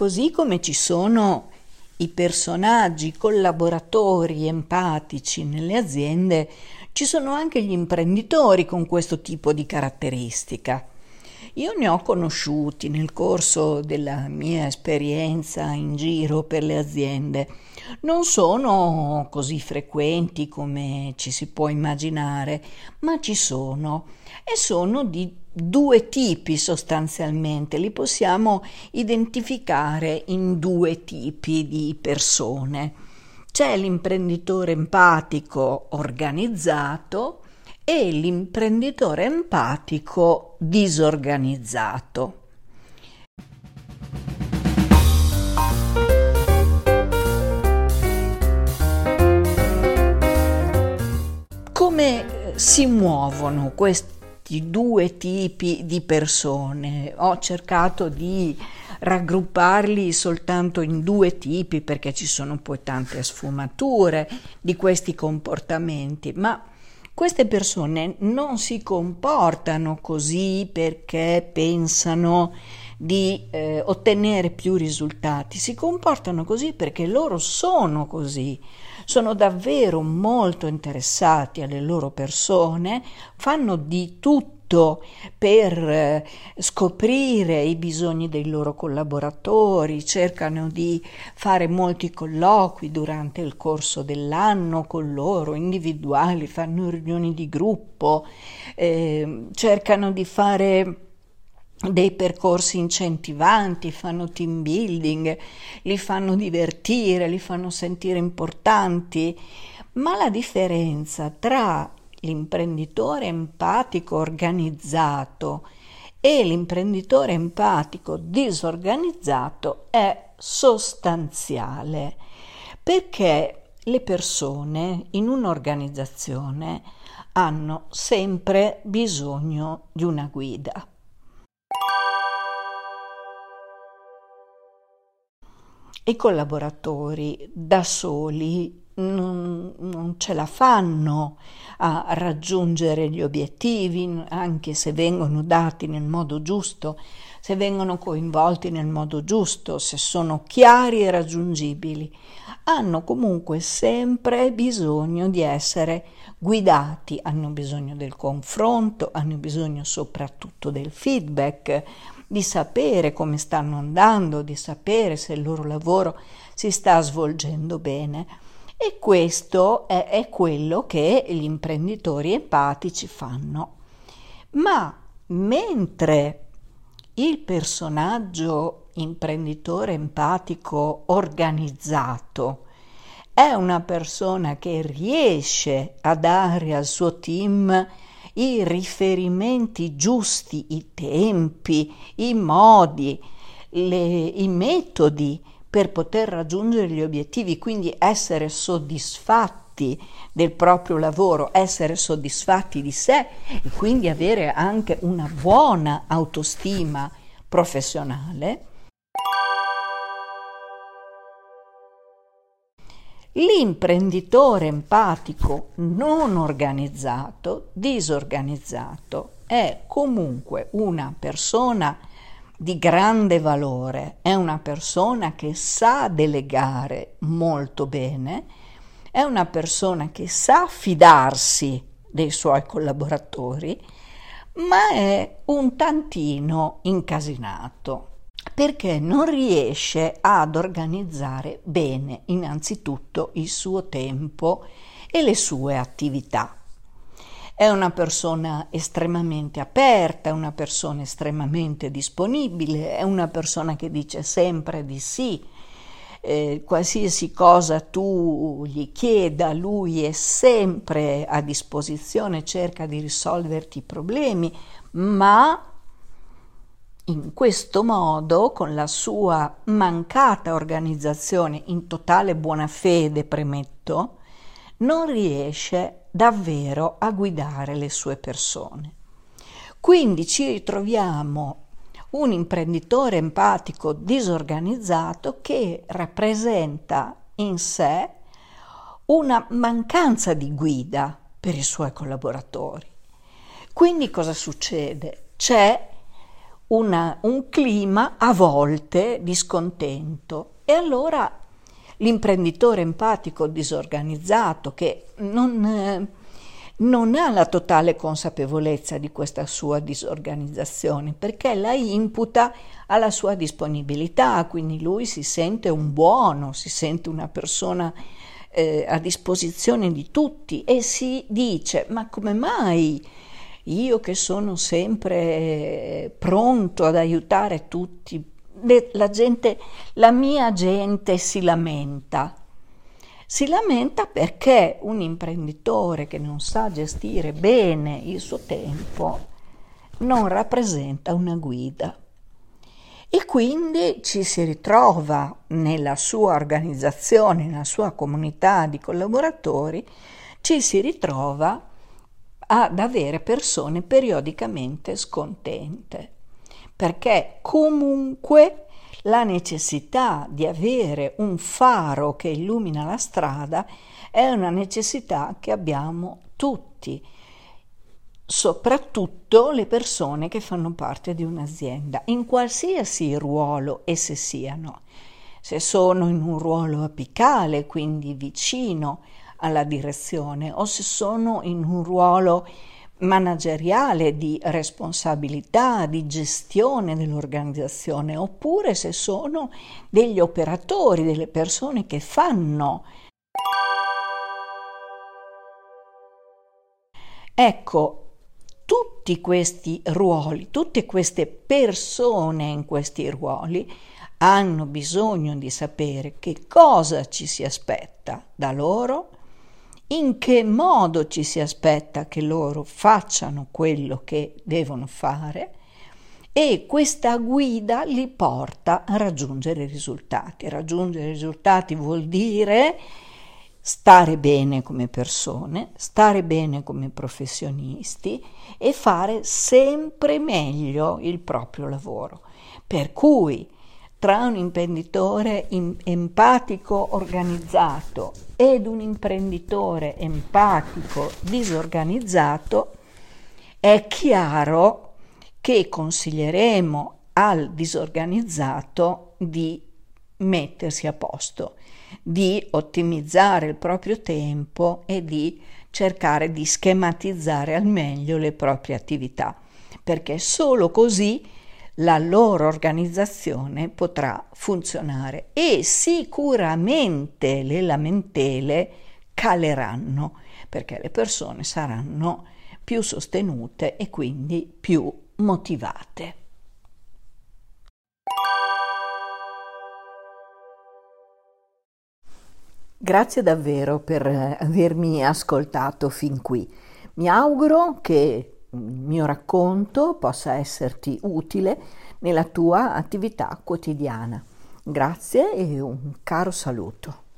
così come ci sono i personaggi, collaboratori empatici nelle aziende, ci sono anche gli imprenditori con questo tipo di caratteristica. Io ne ho conosciuti nel corso della mia esperienza in giro per le aziende. Non sono così frequenti come ci si può immaginare, ma ci sono e sono di due tipi sostanzialmente, li possiamo identificare in due tipi di persone. C'è l'imprenditore empatico organizzato e l'imprenditore empatico disorganizzato. Come si muovono questi due tipi di persone? Ho cercato di raggrupparli soltanto in due tipi perché ci sono poi tante sfumature di questi comportamenti, ma queste persone non si comportano così perché pensano di eh, ottenere più risultati, si comportano così perché loro sono così, sono davvero molto interessati alle loro persone, fanno di tutto per eh, scoprire i bisogni dei loro collaboratori, cercano di fare molti colloqui durante il corso dell'anno con loro, individuali, fanno riunioni di gruppo, eh, cercano di fare dei percorsi incentivanti, fanno team building, li fanno divertire, li fanno sentire importanti, ma la differenza tra l'imprenditore empatico organizzato e l'imprenditore empatico disorganizzato è sostanziale perché le persone in un'organizzazione hanno sempre bisogno di una guida. I collaboratori da soli non, non, ce la fanno a raggiungere gli obiettivi, anche se vengono dati nel modo giusto, se vengono coinvolti nel modo giusto, se sono chiari e raggiungibili. Hanno comunque sempre bisogno di essere guidati, hanno bisogno del confronto, hanno bisogno soprattutto del feedback, di sapere come stanno andando, di sapere se il loro lavoro si sta svolgendo bene. E questo è, è quello che gli imprenditori empatici fanno. Ma mentre il personaggio imprenditore empatico organizzato è una persona che riesce a dare al suo team i riferimenti giusti, i tempi, i modi, le, i metodi per poter raggiungere gli obiettivi, quindi essere soddisfatti del proprio lavoro, essere soddisfatti di sé e quindi avere anche una buona autostima professionale, L'imprenditore empatico non organizzato, disorganizzato, è comunque una persona di grande valore, è una persona che sa delegare molto bene, è una persona che sa fidarsi dei suoi collaboratori, ma è un tantino incasinato perché non riesce ad organizzare bene innanzitutto il suo tempo e le sue attività. È una persona estremamente aperta, è una persona estremamente disponibile, è una persona che dice sempre di sì. Eh, qualsiasi cosa tu gli chieda, lui è sempre a disposizione, cerca di risolverti i problemi, ma in questo modo, con la sua mancata organizzazione in totale buona fede, premetto, non riesce davvero a guidare le sue persone. Quindi ci ritroviamo un imprenditore empatico disorganizzato che rappresenta in sé una mancanza di guida per i suoi collaboratori. Quindi cosa succede? C'è una, un clima a volte di scontento. E allora l'imprenditore empatico disorganizzato che non, eh, non ha la totale consapevolezza di questa sua disorganizzazione perché la imputa alla sua disponibilità, quindi lui si sente un buono, si sente una persona eh, a disposizione di tutti e si dice ma come mai io che sono sempre pronto ad aiutare tutti, la gente, la mia gente si lamenta. Si lamenta perché un imprenditore che non sa gestire bene il suo tempo non rappresenta una guida. E quindi ci si ritrova nella sua organizzazione, nella sua comunità di collaboratori, ci si ritrova ad avere persone periodicamente scontente, perché comunque la necessità di avere un faro che illumina la strada è una necessità che abbiamo tutti, soprattutto le persone che fanno parte di un'azienda, in qualsiasi ruolo esse siano. Se sono in un ruolo apicale, quindi vicino alla direzione o se sono in un ruolo manageriale di responsabilità, di gestione dell'organizzazione, oppure se sono degli operatori, delle persone che fanno. Ecco, tutti questi ruoli, tutte queste persone in questi ruoli hanno bisogno di sapere che cosa ci si aspetta da loro in che modo ci si aspetta che loro facciano quello che devono fare e questa guida li porta a raggiungere risultati. Raggiungere risultati vuol dire stare bene come persone, stare bene come professionisti e fare sempre meglio il proprio lavoro. Per cui tra un imprenditore empatico organizzato ed un imprenditore empatico disorganizzato, è chiaro che consiglieremo al disorganizzato di mettersi a posto, di ottimizzare il proprio tempo e di cercare di schematizzare al meglio le proprie attività, perché solo così la loro organizzazione potrà funzionare e sicuramente le lamentele caleranno perché le persone saranno più sostenute e quindi più motivate. Grazie davvero per avermi ascoltato fin qui. Mi auguro che mio racconto possa esserti utile nella tua attività quotidiana. Grazie e un caro saluto.